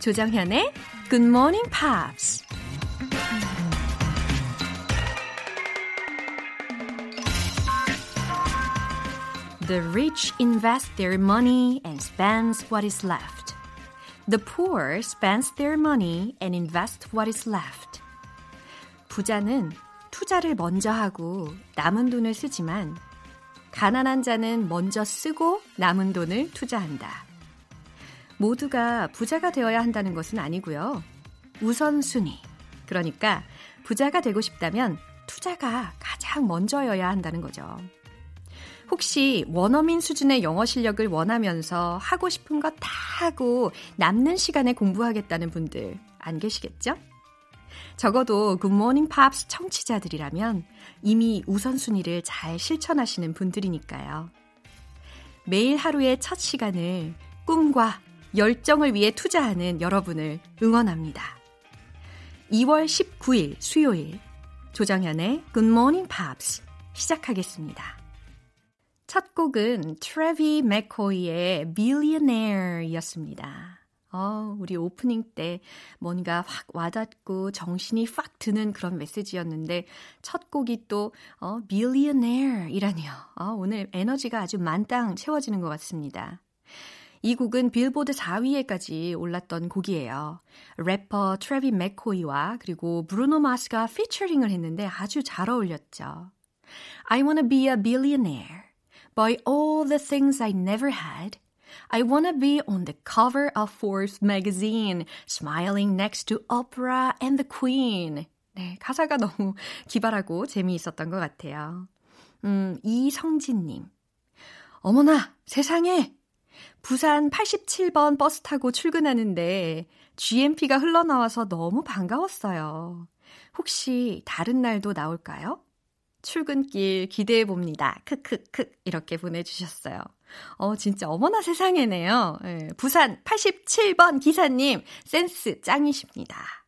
조정현의 Good Morning Pops. The rich invest their money and spends what is left. The poor spends their money and invest what is left. 부자는 투자를 먼저 하고 남은 돈을 쓰지만 가난한 자는 먼저 쓰고 남은 돈을 투자한다. 모두가 부자가 되어야 한다는 것은 아니고요. 우선순위. 그러니까 부자가 되고 싶다면 투자가 가장 먼저여야 한다는 거죠. 혹시 원어민 수준의 영어 실력을 원하면서 하고 싶은 것 다 하고 남는 시간에 공부하겠다는 분들 안 계시겠죠? 적어도 굿모닝 팝스 청취자들이라면 이미 우선순위를 잘 실천하시는 분들이니까요. 매일 하루의 첫 시간을 꿈과 열정을 위해 투자하는 여러분을 응원합니다. 2월 19일 수요일 조정현의 굿모닝 팝스 시작하겠습니다. 첫 곡은 트래비 맥코이의 Billionaire였습니다. 어, 우리 오프닝 때 뭔가 확 와닿고 정신이 팍 드는 그런 메시지였는데 첫 곡이 또 어, Billionaire이라니요. 어, 오늘 에너지가 아주 만땅 채워지는 것 같습니다. 이 곡은 빌보드 4위에까지 올랐던 곡이에요. 래퍼 트래비 맥코이와 그리고 브루노 마스가 피처링을 했는데 아주 잘 어울렸죠. I wanna be a billionaire. By all the things I never had. I wanna be on the cover of Forbes magazine, smiling next to Oprah and the Queen. 네, 가사가 너무 기발하고 재미있었던 것 같아요. 음, 이성진님. 어머나, 세상에! 부산 87번 버스 타고 출근하는데 GMP가 흘러나와서 너무 반가웠어요. 혹시 다른 날도 나올까요? 출근길 기대해 봅니다. 크크크 이렇게 보내주셨어요. 어 진짜 어머나 세상에네요. 네, 부산 87번 기사님 센스 짱이십니다.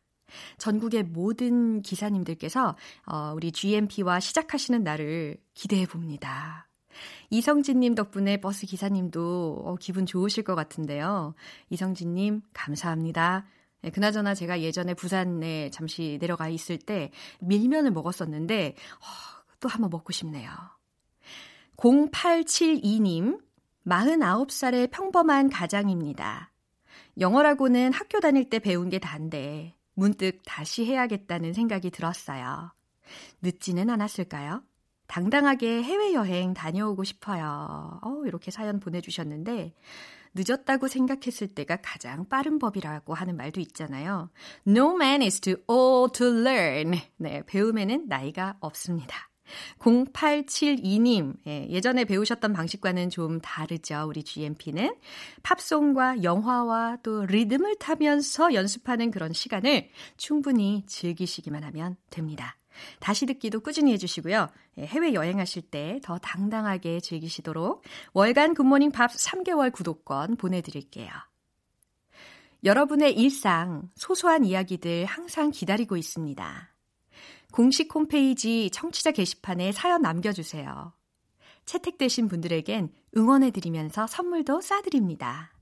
전국의 모든 기사님들께서 어, 우리 GMP와 시작하시는 날을 기대해 봅니다. 이성진님 덕분에 버스 기사님도 어, 기분 좋으실 것 같은데요. 이성진님, 감사합니다. 네, 그나저나 제가 예전에 부산에 잠시 내려가 있을 때 밀면을 먹었었는데, 어, 또 한번 먹고 싶네요. 0872님, 49살의 평범한 가장입니다. 영어라고는 학교 다닐 때 배운 게 단데, 문득 다시 해야겠다는 생각이 들었어요. 늦지는 않았을까요? 당당하게 해외여행 다녀오고 싶어요. 어, 이렇게 사연 보내주셨는데, 늦었다고 생각했을 때가 가장 빠른 법이라고 하는 말도 있잖아요. No man is too old to learn. 네, 배움에는 나이가 없습니다. 0872님, 예, 예전에 배우셨던 방식과는 좀 다르죠. 우리 GMP는 팝송과 영화와 또 리듬을 타면서 연습하는 그런 시간을 충분히 즐기시기만 하면 됩니다. 다시 듣기도 꾸준히 해주시고요. 예, 해외 여행하실 때 더 당당하게 즐기시도록 월간 굿모닝 팝 3개월 구독권 보내드릴게요. 여러분의 일상, 소소한 이야기들 항상 기다리고 있습니다. 공식 홈페이지 청취자 게시판에 사연 남겨주세요. 채택되신 분들에겐 응원해드리면서 선물도 쏴드립니다.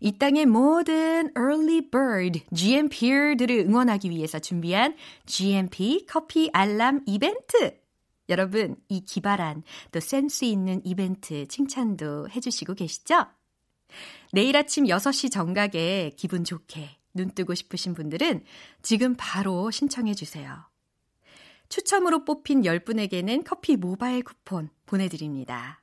이 땅의 모든 early bird GMP들을 응원하기 위해서 준비한 GMP 커피 알람 이벤트. 여러분, 이 기발한 또 센스 있는 이벤트 칭찬도 해주시고 계시죠? 내일 아침 6시 정각에 기분 좋게 눈 뜨고 싶으신 분들은 지금 바로 신청해 주세요. 추첨으로 뽑힌 10분에게는 커피 모바일 쿠폰 보내드립니다.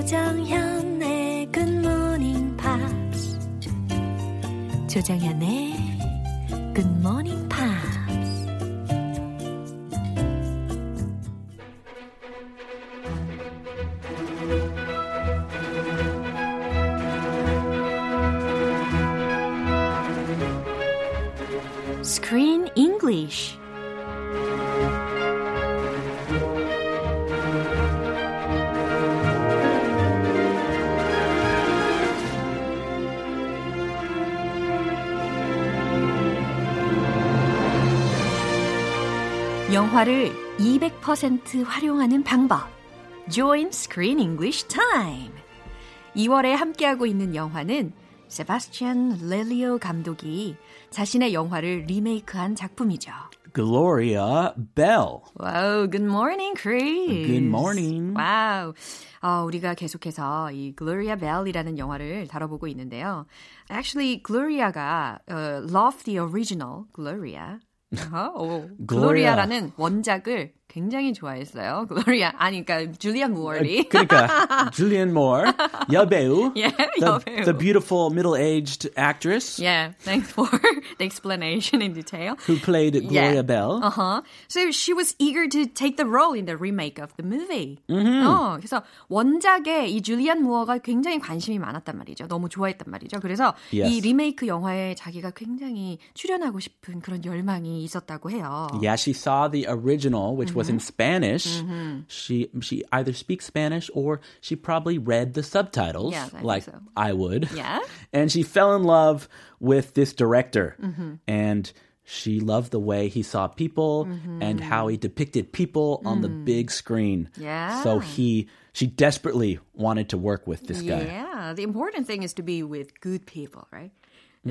조정현의 굿모닝 팝스 조정현의 굿모 영화를 200% 활용하는 방법. Join Screen English Time. 2월에 함께하고 있는 영화는 세바스찬 렐리오 감독이 자신의 영화를 리메이크한 작품이죠. Gloria Bell. Wow, good morning, Chris. Good morning. Wow. 어, 우리가 계속해서 이 Gloria Bell이라는 영화를 다뤄보고 있는데요. Actually, Gloria가 uh, love the original Gloria. 어. 글로리아라는 원작을 굉장히 좋아했어요. 글로리아 아니 그러니까 줄리안 무어리. 그러니까 Julianne Moore, 여배우, Yeah, the, 여배우. the beautiful middle-aged actress Yeah, thanks for the explanation in detail. who played Gloria Yeah. Bell. Uh-huh. So she was eager to take the role in the remake of the movie. 어, 그래서 원작에 이 줄리안 무어가 굉장히 관심이 많았단 말이죠. 너무 좋아했단 말이죠. 그래서 Yes. 이 리메이크 영화에 자기가 굉장히 출연하고 싶은 그런 열망이 있었다고 해요. Yeah, she saw the original, which was in Mm-hmm. Spanish. She she either speaks Spanish or she probably read the subtitles, Yes, I like so. I would. Yeah. And she fell in love with this director, Mm-hmm. and she loved the way he saw people Mm-hmm. and how he depicted people on the big screen. Mm. Yeah. So he she desperately wanted to work with this guy. Yeah, the important thing is to be with good people, right?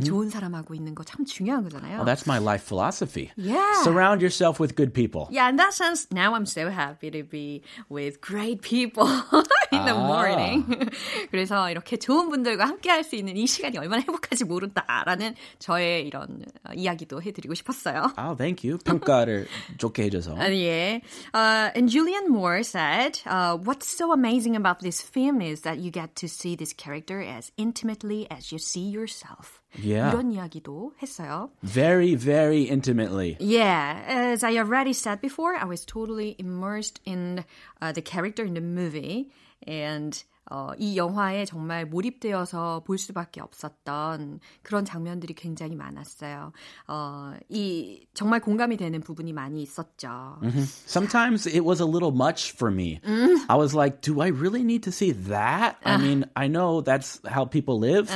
좋은 사람하고 있는 거 참 중요한 거잖아요. Well, that's my life philosophy. Yeah. Surround yourself with good people. Yeah, in that sense, now I'm so happy to be with great people in the morning. 그래서 이렇게 좋은 분들과 함께 할 수 있는 이 시간이 얼마나 행복한지 모른다라는 저의 이런 어, 이야기도 해드리고 싶었어요. Oh, thank you. 평가를 좋게 해줘서. 아니, 예. Uh, and Julian Moore said, uh, what's so amazing about this film is that you get to see this character as intimately as you see yourself. Yeah. 이런 이야기도 했어요. Very, very intimately. Yeah, as I already said before, I was totally immersed in uh, the character in the movie, and 어, 이 영화에 정말 몰입되어서 볼 수밖에 없었던 그런 장면들이 굉장히 많았어요. 어, 이 정말 공감이 되는 부분이 많이 있었죠. Sometimes it was a little much for me. I was like, do I really need to see that? I mean, I know that's how people live,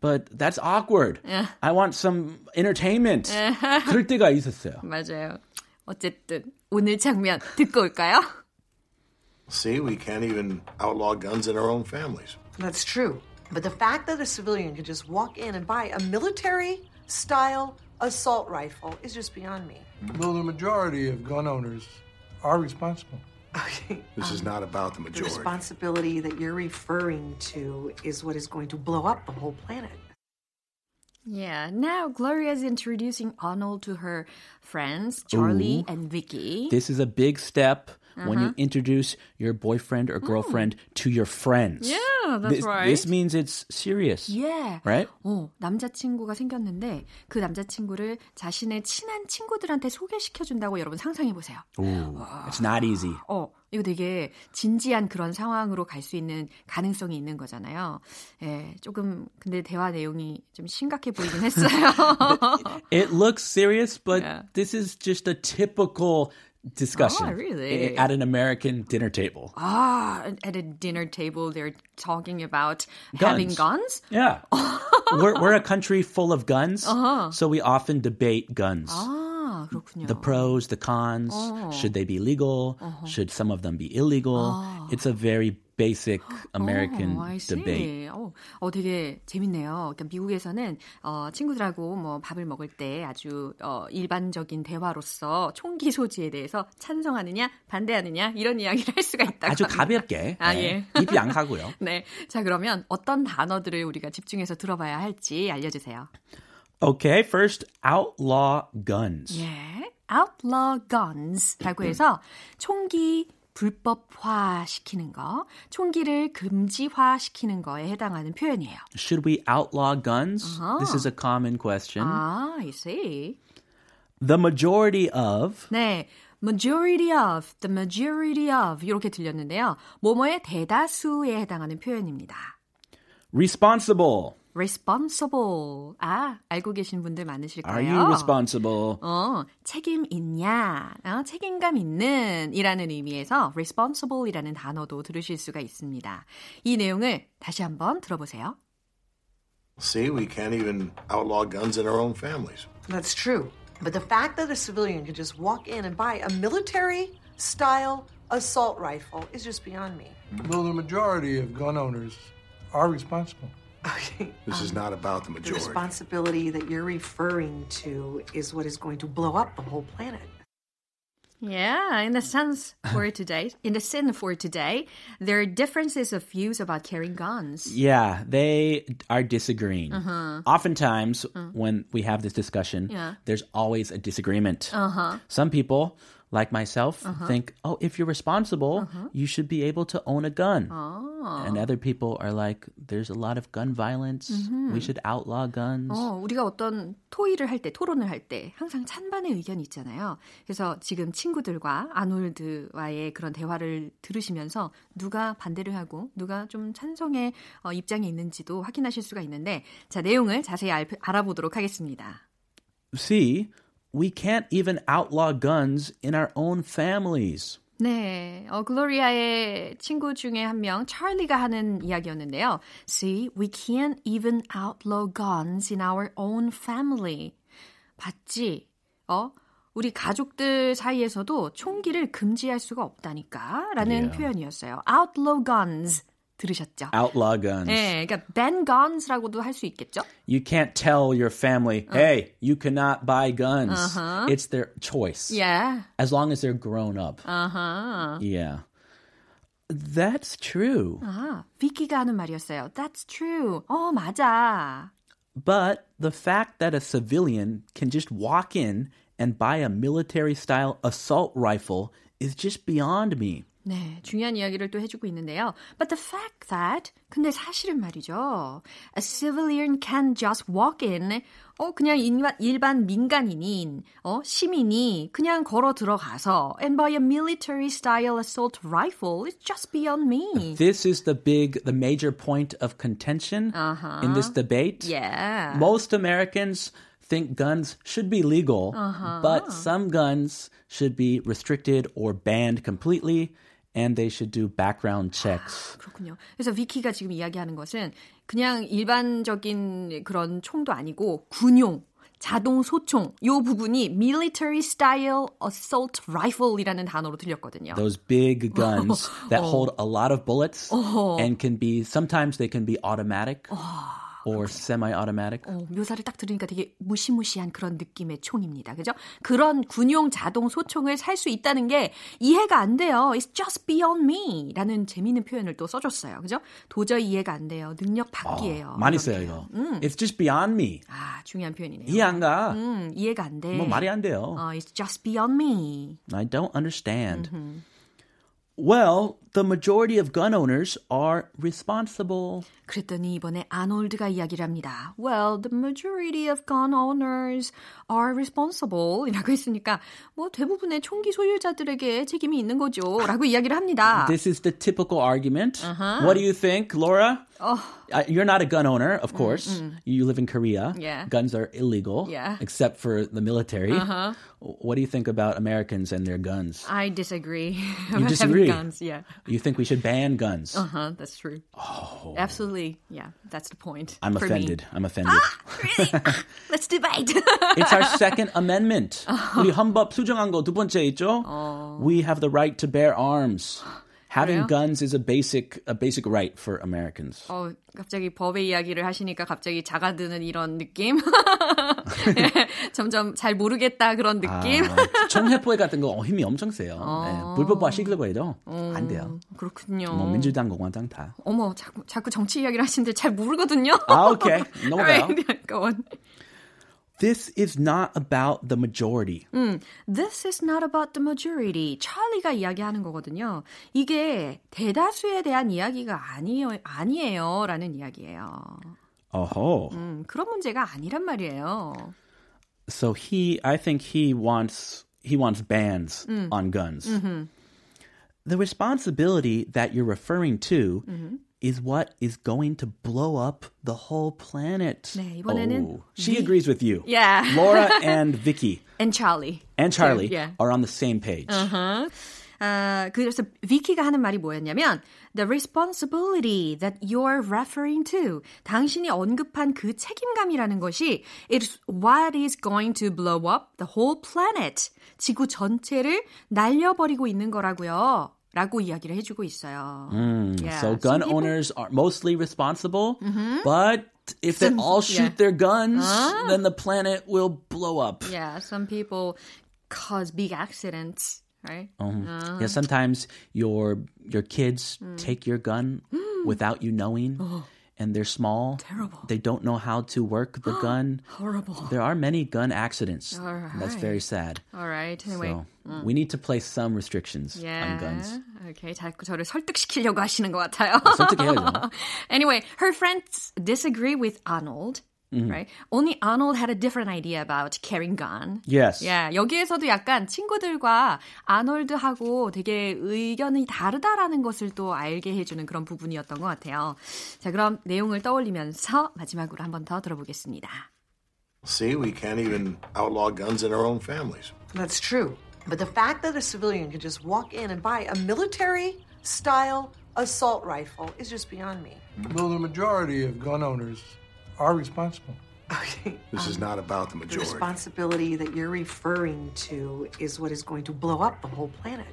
but that's awkward. I want some entertainment. 그럴 때가 있었어요. 맞아요. 어쨌든 오늘 장면 듣고 올까요? See, we can't even outlaw guns in our own families. That's true. But the fact that a civilian can just walk in and buy a military style assault rifle is just beyond me. Well, the majority of gun owners are responsible. Okay. This is um, not about the majority. The responsibility that you're referring to is what is going to blow up the whole planet. Yeah, now Gloria is introducing Arnold to her friends, Charlie and Vicky. This is a big step when you introduce your boyfriend or girlfriend to your friends. Yeah, that's this, right. This means it's serious. Yeah. Right? 어, 남자친구가 생겼는데 그 남자친구를 자신의 친한 친구들한테 소개시켜 준다고 여러분 상상해 보세요. Ooh, it's not easy. 어, 이거 되게 진지한 그런 상황으로 갈 수 있는 가능성이 있는 거잖아요. 예, 조금 근데 대화 내용이 좀 심각해 보이긴 했어요. It looks serious, but Yeah. this is just a typical discussion Oh, really? at an American dinner table. ah, at a dinner table they're talking about having guns. Yeah. we're, we're a country full of guns, so we often debate guns. 아, 그렇군요. The pros, the cons. Should they be legal? Should some of them be illegal? It's a very basic American 어, debate. 어, 어, 되게 재밌네요. 그러니까 미국에서는 어, 친구들하고 뭐 밥을 먹을 때 아주 어, 일반적인 대화로서 총기 소지에 대해서 찬성하느냐 반대하느냐 이런 이야기를 할 수가 있다고 아주 합니다. 가볍게. 아, 네. 예. 입이 안 가고요. 네. 자, 그러면 어떤 단어들을 우리가 집중해서 들어봐야 할지 알려주세요. Okay, first, outlaw guns. 예. outlaw guns라고 해서 총기 불법화 시키는 거, 총기를 금지화 시키는 거에 해당하는 표현이에요. Should we outlaw guns? This is a common question. 아, I see. The majority of 네. majority of, the majority of 이렇게 들렸는데요. 뭐뭐의 대다수에 해당하는 표현입니다. responsible. responsible. 아, 알고 계신 분들 많으실 거예요. Are you responsible? 어, 책임 있냐, 어, 책임감 있는 이라는 의미에서 responsible 이라는 단어도 들으실 수가 있습니다. 이 내용을 다시 한번 들어보세요. See, we can't even outlaw guns in our own families. That's true. But the fact that a civilian can just walk in and buy a military style assault rifle is just beyond me. Well, the majority of gun owners are responsible. Okay. This is um, not about the majority. The responsibility that you're referring to is what is going to blow up the whole planet. Yeah, in the sense for today, in the sin for today, there are differences of views about carrying guns. Yeah, they are disagreeing. Uh-huh. Oftentimes, uh. when we have this discussion, Yeah. there's always a disagreement. Uh-huh. Some people, like myself, think, oh, if you're responsible, you should be able to own a gun. And other people are like, there's a lot of gun violence. We should outlaw guns. 어, 우리가 어떤 토의를 할 때, 토론을 할 때 항상 찬반의 의견이 있잖아요. 그래서 지금 친구들과 아놀드와의 그런 대화를 들으시면서 누가 반대를 하고 누가 좀 찬성의 어, 입장이 있는지도 확인하실 수가 있는데 자, 내용을 자세히 알, 알아보도록 하겠습니다. See, we can't even outlaw guns in our own families. 네, 어, 글로리아의 친구 중에 한 명, 찰리가 하는 이야기였는데요. See, we can't even outlaw guns in our own family. 봤지? 어? 우리 가족들 사이에서도 총기를 금지할 수가 없다니까? 라는 Yeah. 표현이었어요. outlaw guns. 들으셨죠? Outlaw guns. 네, 그러니까 ban guns라고도 할 수 있겠죠? You can't tell your family, hey, you cannot buy guns. It's their choice. Yeah. As long as they're grown up. 아하. Yeah. That's true. 아, 비키가 하는 말이었어요. That's true. 어, 맞아. But the fact that a civilian can just walk in and buy a military style assault rifle is just beyond me. 네, 중요한 이야기를 또 해주고 있는데요. But the fact that, 근데 사실은 말이죠. A civilian can just walk in. 어, 그냥 일반, 일반 민간인인, 어, 시민이 그냥 걸어 들어가서 and buy a military style assault rifle is just beyond me. This is the big, the major point of contention in this debate. Yeah. Most Americans think guns should be legal, but some guns should be restricted or banned completely, And they should do background checks. 그렇군요. 그래서 위키가 지금 이야기하는 것은 그냥 일반적인 그런 총도 아니고 군용, 자동 소총 요 부분이 military style assault rifle이라는 단어로 들렸거든요. Those big guns that hold a lot of bullets and can be, sometimes they can be automatic or semi-automatic. 어, 묘사를 딱 들으니까 되게 무시무시한 그런 느낌의 총입니다. 그죠? 그런 군용 자동 소총을 살 수 있다는 게 이해가 안 돼요. It's just beyond me 라는 재미있는 표현을 또 써줬어요. 그죠? 도저히 이해가 안 돼요. 능력 밖이에요. 많이 이런 써요, 표현. 이거. It's just beyond me. 아, 중요한 표현이네요. 이해 안 가. 음, 이해가 안 돼. 뭐 말이 안 돼요. 어, it's just beyond me. I don't understand. Well, the majority of gun owners are responsible. 그랬더니 이번에 아놀드가 이야기를 합니다. Well, the majority of gun owners are responsible. 이라고 했으니까 뭐 대부분의 총기 소유자들에게 책임이 있는 거죠. 라고 이야기를 합니다. This is the typical argument. What do you think, Laura? Uh, you're not a gun owner, of course. You live in Korea. Yeah. Guns are illegal, Yeah. except for the military. What do you think about Americans and their guns? I disagree. You disagree? Having guns, yeah. You think we should ban guns? Uh-huh, that's true. Oh. Absolutely. Yeah, that's the point. I'm for offended. Me. I'm offended. Really? Let's debate. It's our second amendment. 우리 헌법 수정한 거 두 번째 있죠? We have the right to bear arms. Having 그래요? guns is a basic a basic right for Americans. 어, 갑자기 법의 이야기를 하시니까 갑자기 작아드는 이런 느낌? 점점 잘 모르겠다 그런 느낌? 아, 총회포회 같은 거 힘이 엄청 세요. 네, 불법화 시키려고 해도 안 돼요. 그렇군요. 뭐 민주당, 공화당 다. 어머, 자꾸, 자꾸 정치 이야기를 하시는데 잘 모르거든요. 아, 오케이. 넘어가요. Alright, go on. This is not about the majority. This is not about the majority. 찰리가 이야기하는 거거든요. 이게 대다수에 대한 이야기가 아니에요, 아니에요. 라는 이야기예요. Oh, 음, 그런 문제가 아니란 말이에요. so he, I think he wants he wants bans on guns. The responsibility that you're referring to is what is going to blow up the whole planet. 네, 이번에는 oh, she agrees with you. Yeah. Laura and Vicky and Charlie. and Charlie yeah. are on the same page. Uh-huh. 아, 그래서 비키가 하는 말이 뭐였냐면 the responsibility that you're referring to 당신이 언급한 그 책임감이라는 것이 it's what is going to blow up the whole planet 지구 전체를 날려버리고 있는 거라고요. 라고 이야기를 해주고 있어요. Mm, Yeah, so some gun people- owners are mostly responsible, but if they Some- all shoot yeah. their guns, then the planet will blow up. Yeah, some people cause big accidents, right? Um, Yeah, sometimes your your kids Mm. take your gun without you knowing, and they're small. Oh. Terrible. They don't know how to work the gun. Horrible. There are many gun accidents. All That's right. very sad. All right. Anyway. So we need to place some restrictions on guns. Okay, 자꾸 저를 설득시키려고 하시는 것 같아요. 설득해야죠. anyway, her friends disagree with Arnold. Mm-hmm. Right? Only Arnold had a different idea about carrying gun. Yes. Yeah, 여기에서도 약간 친구들과 아놀드하고 되게 의견이 다르다라는 것을 또 알게 해주는 그런 부분이었던 것 같아요. 자, 그럼 내용을 떠올리면서 마지막으로 한 번 더 들어보겠습니다. See, we can't even outlaw guns in our own families. That's true. But the fact that a civilian can just walk in and buy a military style assault rifle is just beyond me. Though the majority of gun owners are responsible. Okay. This is not about the The majority. responsibility that you're referring to is what is going to blow up the whole planet.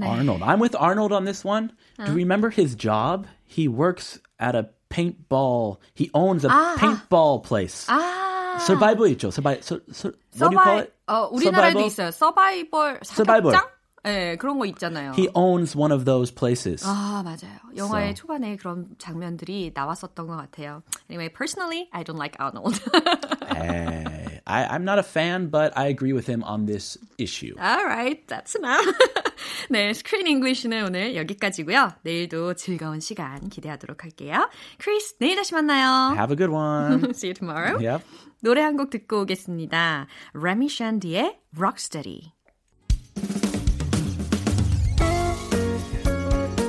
Arnold. I'm with Arnold on this one. Do you remember his job? He works at a paintball. He owns a paintball place. 아, Survival 있죠. Survival. So, so, what do you call 서바이, it? 어, 우리나라에도 Survival? 있어요. 서바이벌 Survival. 사격장? 네, 그런 거 있잖아요. He owns one of those places. 아, 맞아요. 영화의 So. 초반에 그런 장면들이 나왔었던 것 같아요. Anyway, personally, I don't like Arnold. Hey, I, I'm not a fan, but I agree with him on this issue. Alright, that's enough. 네, 스크린 잉글리시는 오늘 여기까지고요. 내일도 즐거운 시간 기대하도록 할게요. 크리스, 내일 다시 만나요. Have a good one. See you tomorrow. yep. 노래 한 곡 듣고 오겠습니다. 레미 샨디의 Rocksteady.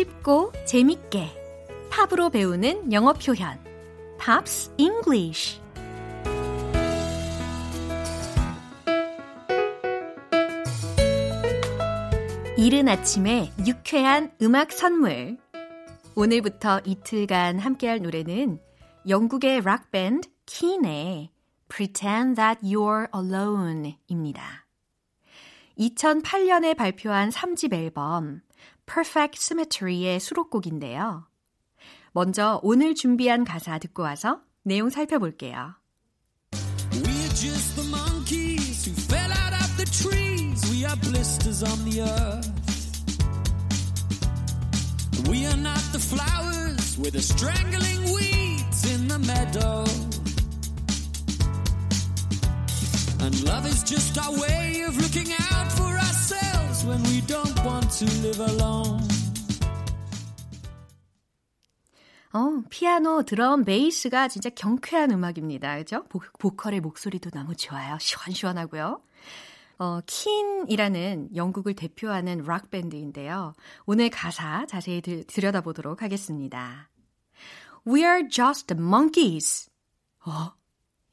쉽고 재밌게 팝으로 배우는 영어 표현 Pops English 이른 아침에 유쾌한 음악 선물 오늘부터 이틀간 함께할 노래는 영국의 락 밴드 킨의 Pretend That You're Alone 입니다. 2008년에 발표한 3집 앨범 Perfect Symmetry의 수록곡인데요. 먼저 오늘 준비한 가사 듣고 와서 내용 살펴볼게요. We're just the monkeys who fell out of the trees. We are blisters on the earth. We are not the flowers, we're the strangling weeds in the meadow. And love is just our way of looking out for ourselves when we don't 어, 피아노, 드럼, 베이스가 진짜 경쾌한 음악입니다. 그죠? 보, 보컬의 목소리도 너무 좋아요. 시원시원하고요. 어, 킨이라는 영국을 대표하는 락 밴드인데요. 오늘 가사 자세히 들, 들여다보도록 하겠습니다. We are just monkeys. 어?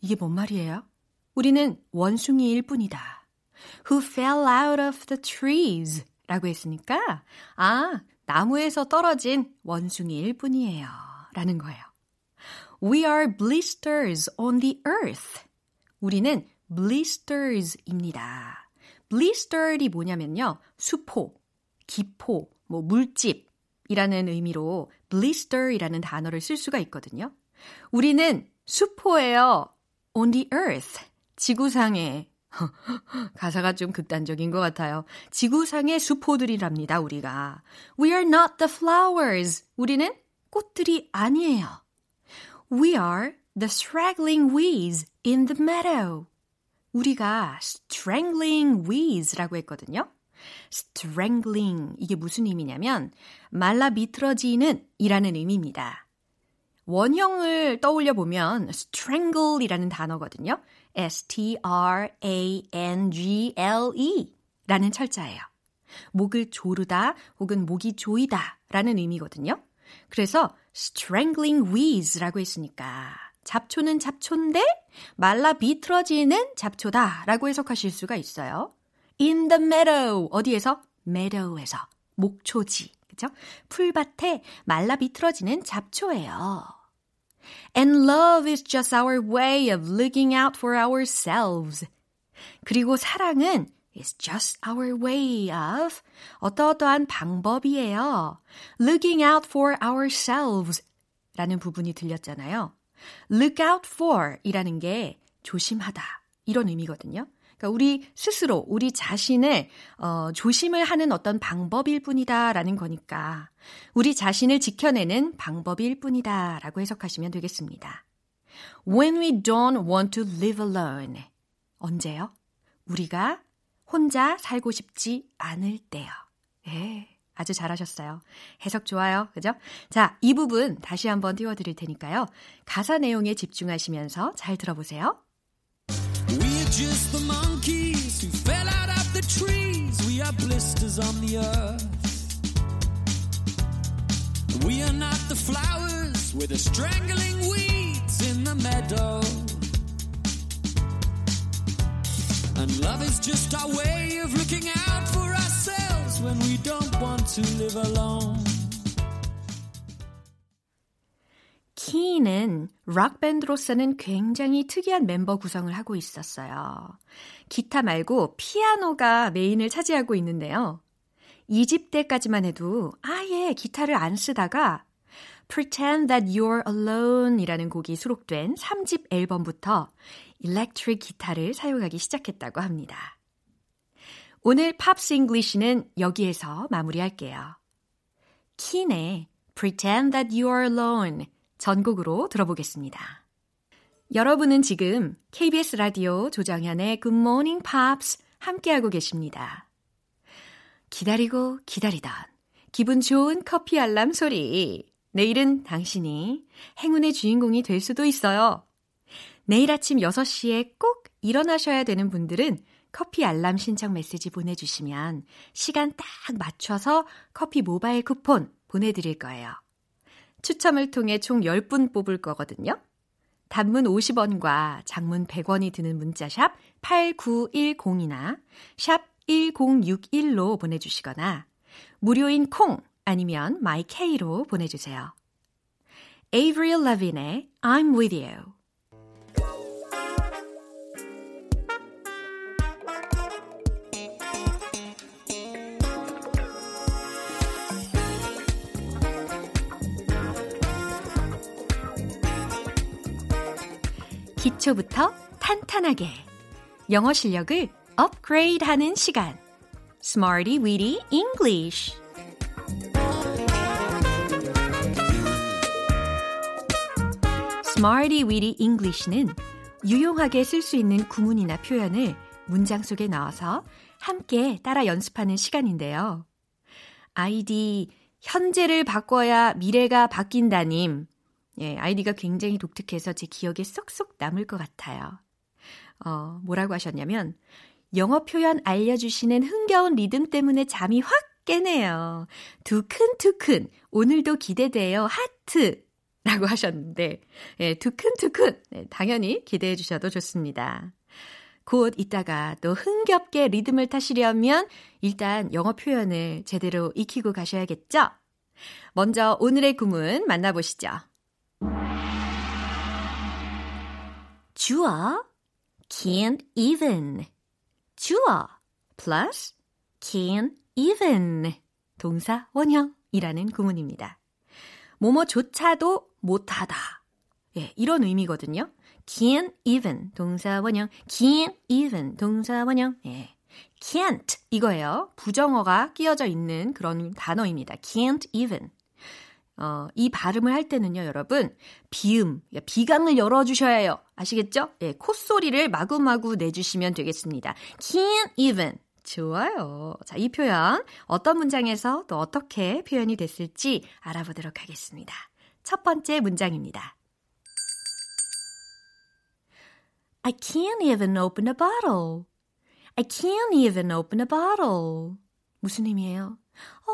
이게 뭔 말이에요? 우리는 원숭이일 뿐이다. Who fell out of the trees. 라고 했으니까, 아, 나무에서 떨어진 원숭이일 뿐이에요. 라는 거예요. We are blisters on the earth. 우리는 blisters입니다. blister이 뭐냐면요. 수포, 기포, 뭐 물집이라는 의미로 blister이라는 단어를 쓸 수가 있거든요. 우리는 수포예요. on the earth. 지구상에. 가사가 좀 극단적인 것 같아요. 지구상의 수포들이랍니다, 우리가. We are not the flowers. 우리는 꽃들이 아니에요. We are the straggling weeds in the meadow. 우리가 strangling weeds라고 했거든요. strangling 이게 무슨 의미냐면 말라 비틀어지는 이라는 의미입니다. 원형을 떠올려 보면 strangle이라는 단어거든요. S-T-R-A-N-G-L-E 라는 철자예요. 목을 조르다 혹은 목이 조이다 라는 의미거든요. 그래서 strangling weeds라고 했으니까 잡초는 잡초인데 말라 비틀어지는 잡초다 라고 해석하실 수가 있어요. in the meadow 어디에서? meadow에서 목초지 그죠? 풀밭에 말라 비틀어지는 잡초예요. And love is just our way of looking out for ourselves. 그리고 사랑은 is just our way of 어떠어떠한 방법이에요. looking out for ourselves 라는 부분이 들렸잖아요. look out for 이라는 게 조심하다 이런 의미거든요. 그러니까 우리 스스로 우리 자신을 어, 조심을 하는 어떤 방법일 뿐이다라는 거니까 우리 자신을 지켜내는 방법일 뿐이다라고 해석하시면 되겠습니다. When we don't want to live alone. 언제요? 우리가 혼자 살고 싶지 않을 때요. 예. 아주 잘하셨어요. 해석 좋아요. 그죠? 자, 이 부분 다시 한번 띄워드릴 테니까요. 가사 내용에 집중하시면서 잘 들어보세요. Just the monkeys who fell out of the trees. We are blisters on the earth. We are not the flowers, we're the strangling weeds in the meadow. And love is just our way of looking out for ourselves when we don't want to live alone. 킨은 락밴드로서는 굉장히 특이한 멤버 구성을 하고 있었어요. 기타 말고 피아노가 메인을 차지하고 있는데요. 2집 때까지만 해도 아예 기타를 안 쓰다가 Pretend That You're Alone 이라는 곡이 수록된 3집 앨범부터 일렉트릭 기타를 사용하기 시작했다고 합니다. 오늘 Pops English는 여기에서 마무리할게요. 킨의 Pretend That You're Alone 전곡으로 들어보겠습니다. 여러분은 지금 KBS 라디오 조정현의 Good Morning Pops 함께하고 계십니다. 기다리고 기다리던 기분 좋은 커피 알람 소리. 내일은 당신이 행운의 주인공이 될 수도 있어요. 내일 아침 6시에 꼭 일어나셔야 되는 분들은 커피 알람 신청 메시지 보내주시면 시간 딱 맞춰서 커피 모바일 쿠폰 보내드릴 거예요. 추첨을 통해 총 10분 뽑을 거거든요. 단문 50원과 장문 100원이 드는 문자샵 8910이나 샵 1061로 보내주시거나 무료인 콩 아니면 마이케이로 보내주세요. Avril Lavigne의 I'm With You 기초부터 탄탄하게 영어 실력을 업그레이드 하는 시간 Smarty Weedy English Smarty Weedy English는 유용하게 쓸 수 있는 구문이나 표현을 문장 속에 넣어서 함께 따라 연습하는 시간인데요. 아이디 현재를 바꿔야 미래가 바뀐다님. 예, 아이디가 굉장히 독특해서 제 기억에 쏙쏙 남을 것 같아요. 어, 뭐라고 하셨냐면, 영어 표현 알려주시는 흥겨운 리듬 때문에 잠이 확 깨네요. 두큰두큰, 오늘도 기대돼요. 하트! 라고 하셨는데, 예, 두큰두큰, 네, 당연히 기대해 주셔도 좋습니다. 곧 이따가 또 흥겹게 리듬을 타시려면 일단 영어 표현을 제대로 익히고 가셔야겠죠? 먼저 오늘의 구문 만나보시죠. 주어 can't even 주어 plus can't even 동사 원형이라는 구문입니다. 뭐뭐조차도 못하다. 예, 이런 의미거든요. can't even 동사 원형, can't even 동사 원형. 예. can't 이거예요. 부정어가 끼어져 있는 그런 단어입니다. can't even. 어, 이 발음을 할 때는요, 여러분, 비음, 비강을 열어주셔야 해요. 아시겠죠? 예, 콧소리를 마구마구 내주시면 되겠습니다. can't even. 좋아요. 자, 이 표현 어떤 문장에서 또 어떻게 표현이 됐을지 알아보도록 하겠습니다. 첫 번째 문장입니다. I can't even open a bottle. I can't even open a bottle. 무슨 의미예요? 어,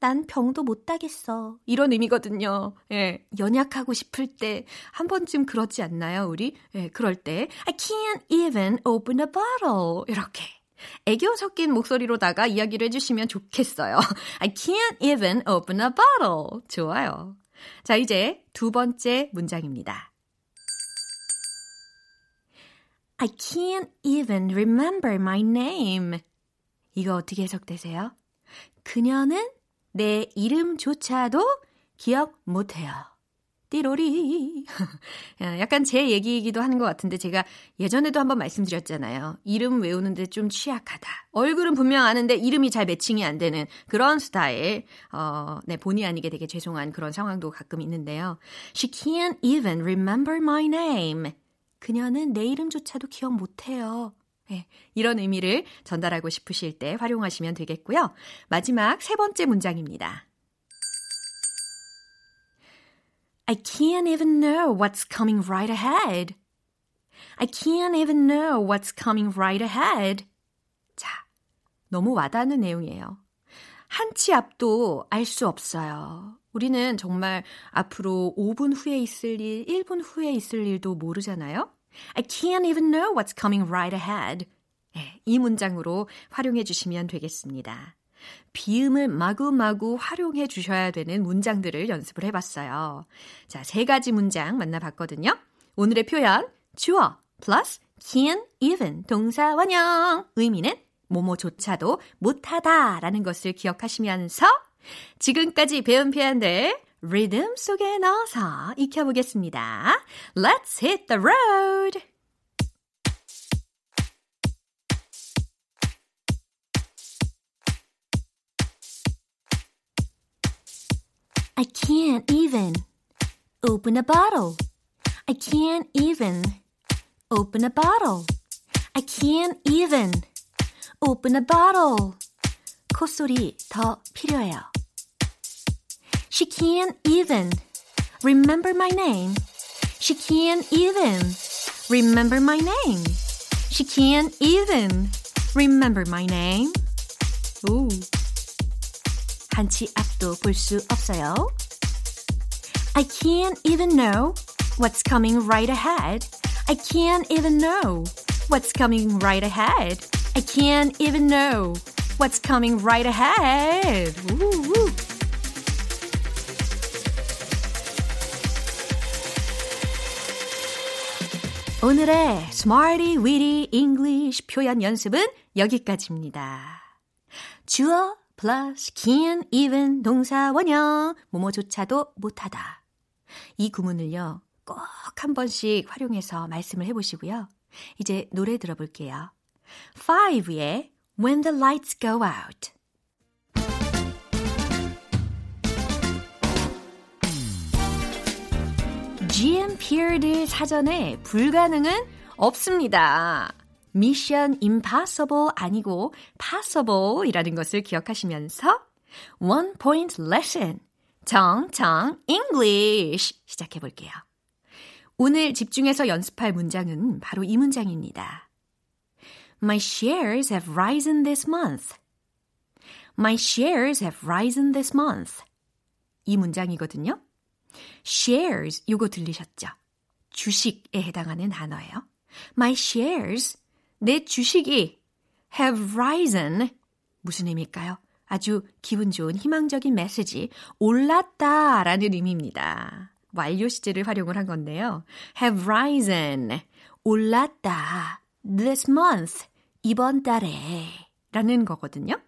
난 병도 못 따겠어. 이런 의미거든요. 예, 연약하고 싶을 때 한 번쯤 그렇지 않나요, 우리? 예, 그럴 때 I can't even open a bottle. 이렇게. 애교 섞인 목소리로다가 이야기를 해주시면 좋겠어요. I can't even open a bottle. 좋아요. 자, 이제 두 번째 문장입니다. I can't even remember my name. 이거 어떻게 해석되세요? 그녀는 내 이름조차도 기억 못해요. 띠로리. 약간 제 얘기이기도 하는 것 같은데 제가 예전에도 한번 말씀드렸잖아요. 이름 외우는데 좀 취약하다. 얼굴은 분명 아는데 이름이 잘 매칭이 안 되는 그런 스타일. 어, 네, 본의 아니게 되게 죄송한 그런 상황도 가끔 있는데요. She can't even remember my name. 그녀는 내 이름조차도 기억 못해요. 네, 이런 의미를 전달하고 싶으실 때 활용하시면 되겠고요. 마지막 세 번째 문장입니다. I can't even know what's coming right ahead. I can't even know what's coming right ahead. 자, 너무 와닿는 내용이에요. 한 치 앞도 알 수 없어요. 우리는 정말 앞으로 5분 후에 있을 일, 1분 후에 있을 일도 모르잖아요. I can't even know what's coming right ahead. 네, 이 문장으로 활용해 주시면 되겠습니다. 비음을 마구마구 활용해 주셔야 되는 문장들을 연습을 해봤어요. 자, 세 가지 문장 만나봤거든요. 오늘의 표현, 주어 플러스 can't even 동사 원형 의미는 뭐뭐조차도 못하다 라는 것을 기억하시면서 지금까지 배운 표현들 리듬 속에 넣어서 익혀보겠습니다. Let's hit the road! I can't even open a bottle. I can't even open a bottle. I can't even open a bottle. 콧소리 더 필요해요. She can't even remember my name. She can't even remember my name. She can't even remember my name. 오. 한치 앞도 볼 수 없어요. I can't even know what's coming right ahead. I can't even know what's coming right ahead. I can't even know what's coming right ahead. Woo, 오늘의 Smarty Weedy English 표현 연습은 여기까지입니다. 주어 plus can't even 동사 원형 뭐뭐조차도 못하다. 이 구문을요. 꼭 한 번씩 활용해서 말씀을 해보시고요. 이제 노래 들어볼게요. 5의 When the Lights Go Out GMPR들 사전에 불가능은 없습니다. 미션 impossible 아니고 possible 이라는 것을 기억하시면서 one point lesson 정정 English 시작해 볼게요. 오늘 집중해서 연습할 문장은 바로 이 문장입니다. My shares have risen this month. My shares have risen this month. 이 문장이거든요. Shares 요거 들리셨죠? 주식에 해당하는 단어예요. My shares 내 주식이 have risen 무슨 의미일까요? 아주 기분 좋은 희망적인 메시지 올랐다 라는 의미입니다. 완료 시제를 활용을 한 건데요. have risen 올랐다 this month 이번 달에 라는 거거든요.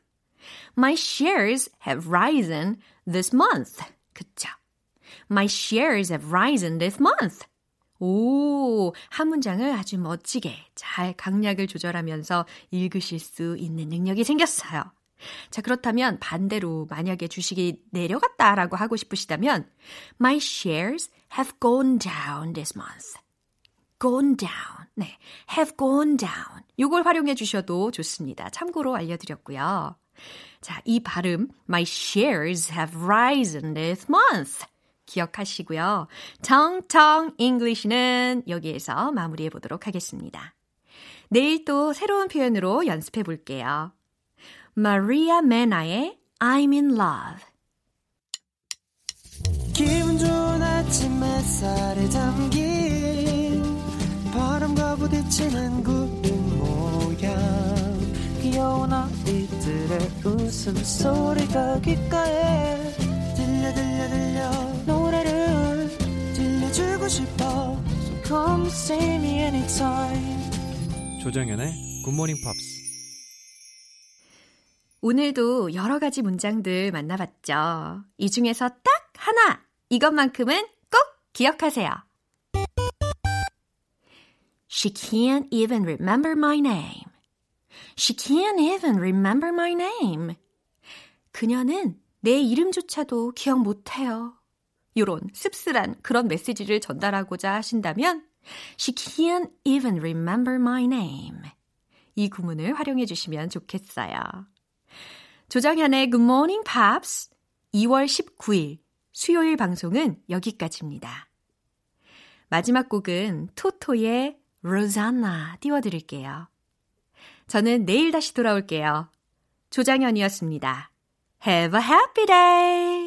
My shares have risen this month. 그쵸? My shares have risen this month. 오, 한 문장을 아주 멋지게 잘 강약을 조절하면서 읽으실 수 있는 능력이 생겼어요. 자, 그렇다면 반대로 만약에 주식이 내려갔다라고 하고 싶으시다면 My shares have gone down this month. gone down. 네, have gone down. 이걸 활용해 주셔도 좋습니다. 참고로 알려드렸고요. 자, 이 발음 My shares have risen this month. 기억하시고요. 정청 English는 여기에서 마무리해 보도록 하겠습니다. 내일 또 새로운 표현으로 연습해 볼게요. 마리아 메나의 I'm in love. 기분 좋은 아침 햇살에 담긴 바람과 부딪히는 구름 모양 귀여운 아이들의 웃음소리가 귓가에 들려 들려 come see me anytime 조정연의 굿모닝 팝스 오늘도 여러 가지 문장들 만나봤죠. 이 중에서 딱 하나! 이것만큼은 꼭 기억하세요. She can't even remember my name. She can't even remember my name. 그녀는 내 이름조차도 기억 못해요. 요런 씁쓸한 그런 메시지를 전달하고자 하신다면 She can't even remember my name. 이 구문을 활용해 주시면 좋겠어요. 조정현의 Good Morning Pops 2월 19일 수요일 방송은 여기까지입니다. 마지막 곡은 토토의 로잔나 띄워드릴게요. 저는 내일 다시 돌아올게요. 조장현이었습니다. Have a happy day!